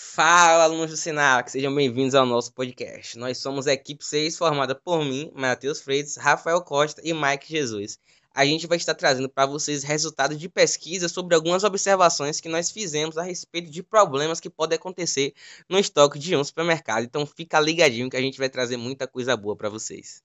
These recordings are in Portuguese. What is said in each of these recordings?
Fala, alunos do Sinac, sejam bem-vindos ao nosso podcast. Nós somos a equipe 6, formada por mim, Matheus Freitas, Rafael Costa e Mike Jesus. A gente vai estar trazendo para vocês resultados de pesquisa sobre algumas observações que nós fizemos a respeito de problemas que podem acontecer no estoque de um supermercado. Então fica ligadinho que a gente vai trazer muita coisa boa para vocês.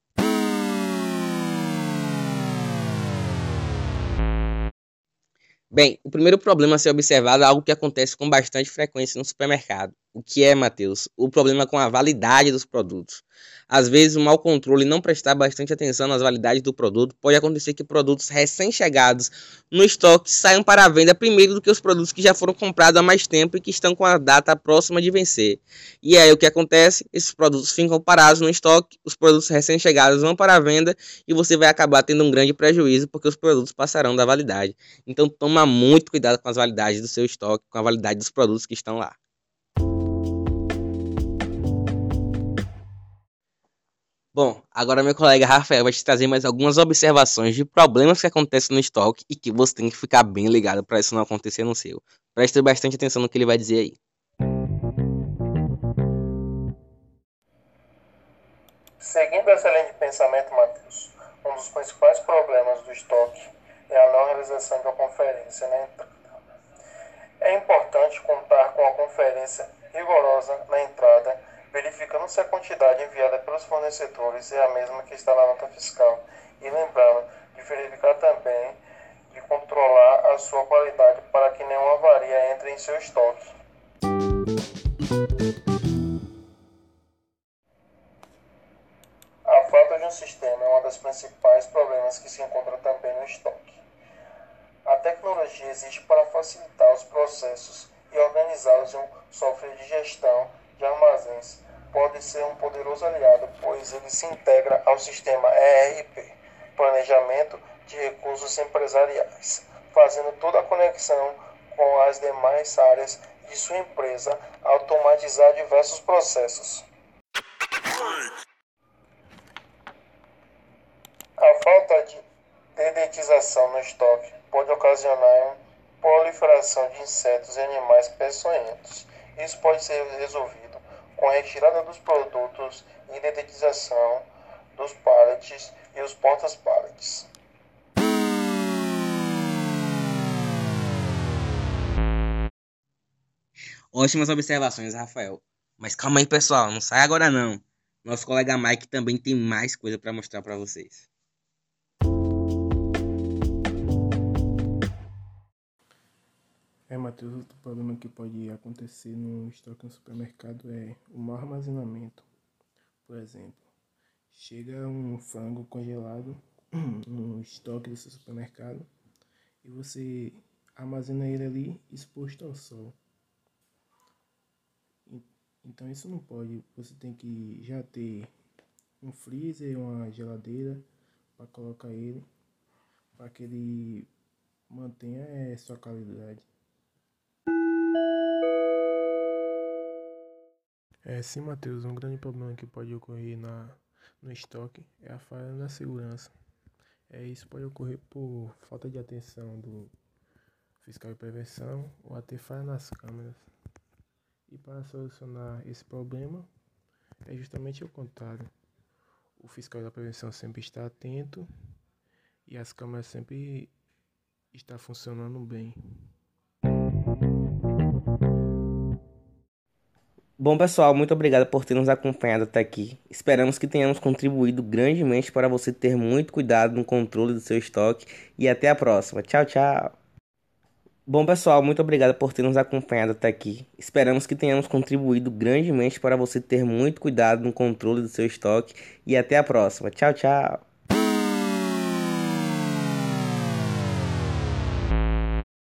Bem, o primeiro problema a ser observado é algo que acontece com bastante frequência no supermercado. O que é, Matheus? O problema com a validade dos produtos. Às vezes, o mau controle e não prestar bastante atenção nas validades do produto pode acontecer que produtos recém-chegados no estoque saiam para a venda primeiro do que os produtos que já foram comprados há mais tempo e que estão com a data próxima de vencer. E aí o que acontece? Esses produtos ficam parados no estoque, os produtos recém-chegados vão para a venda e você vai acabar tendo um grande prejuízo porque os produtos passarão da validade. Então toma muito cuidado com as validades do seu estoque, com a validade dos produtos que estão lá. Bom, agora meu colega Rafael vai te trazer mais algumas observações de problemas que acontecem no estoque e que você tem que ficar bem ligado para isso não acontecer no seu. Preste bastante atenção no que ele vai dizer aí. Seguindo essa linha de pensamento, Matheus, um dos principais problemas do estoque é a não realização de uma conferência na entrada. É importante contar com uma conferência rigorosa na entrada verificando se a quantidade enviada pelos fornecedores é a mesma que está na nota fiscal e lembrando de verificar também de controlar a sua qualidade para que nenhuma avaria entre em seu estoque. A falta de um sistema é um dos principais problemas que se encontra também no estoque. A tecnologia existe para facilitar os processos e organizá-los em um software de gestão de armazéns pode ser um poderoso aliado, pois ele se integra ao sistema ERP, Planejamento de Recursos Empresariais, fazendo toda a conexão com as demais áreas de sua empresa, automatizar diversos processos. A falta de dedetização no estoque pode ocasionar proliferação de insetos e animais peçonhentos. Isso pode ser resolvido com a retirada dos produtos e dedetização dos pallets e os portas pallets. Ótimas observações, Rafael. Mas calma aí, pessoal, não sai agora não. Nosso colega Mike também tem mais coisa para mostrar para vocês. Matheus, outro problema que pode acontecer no estoque no supermercado é o mau armazenamento. Por exemplo, chega um frango congelado no estoque do seu supermercado e você armazena ele ali exposto ao sol. Então isso não pode, você tem que já ter um freezer, uma geladeira para colocar ele, para que ele mantenha é, sua qualidade. É, sim, Matheus, um grande problema que pode ocorrer na, no estoque é a falha na segurança. É, isso pode ocorrer por falta de atenção do fiscal de prevenção ou até falha nas câmeras. E para solucionar esse problema, é justamente o contrário. O fiscal da prevenção sempre está atento e as câmeras sempre estão funcionando bem. Bom, pessoal, muito obrigado por ter nos acompanhado até aqui. Esperamos que tenhamos contribuído grandemente para você ter muito cuidado no controle do seu estoque e até a próxima. Tchau, tchau. Bom, pessoal, muito obrigado por ter nos acompanhado até aqui. Esperamos que tenhamos contribuído grandemente para você ter muito cuidado no controle do seu estoque e até a próxima. Tchau, tchau.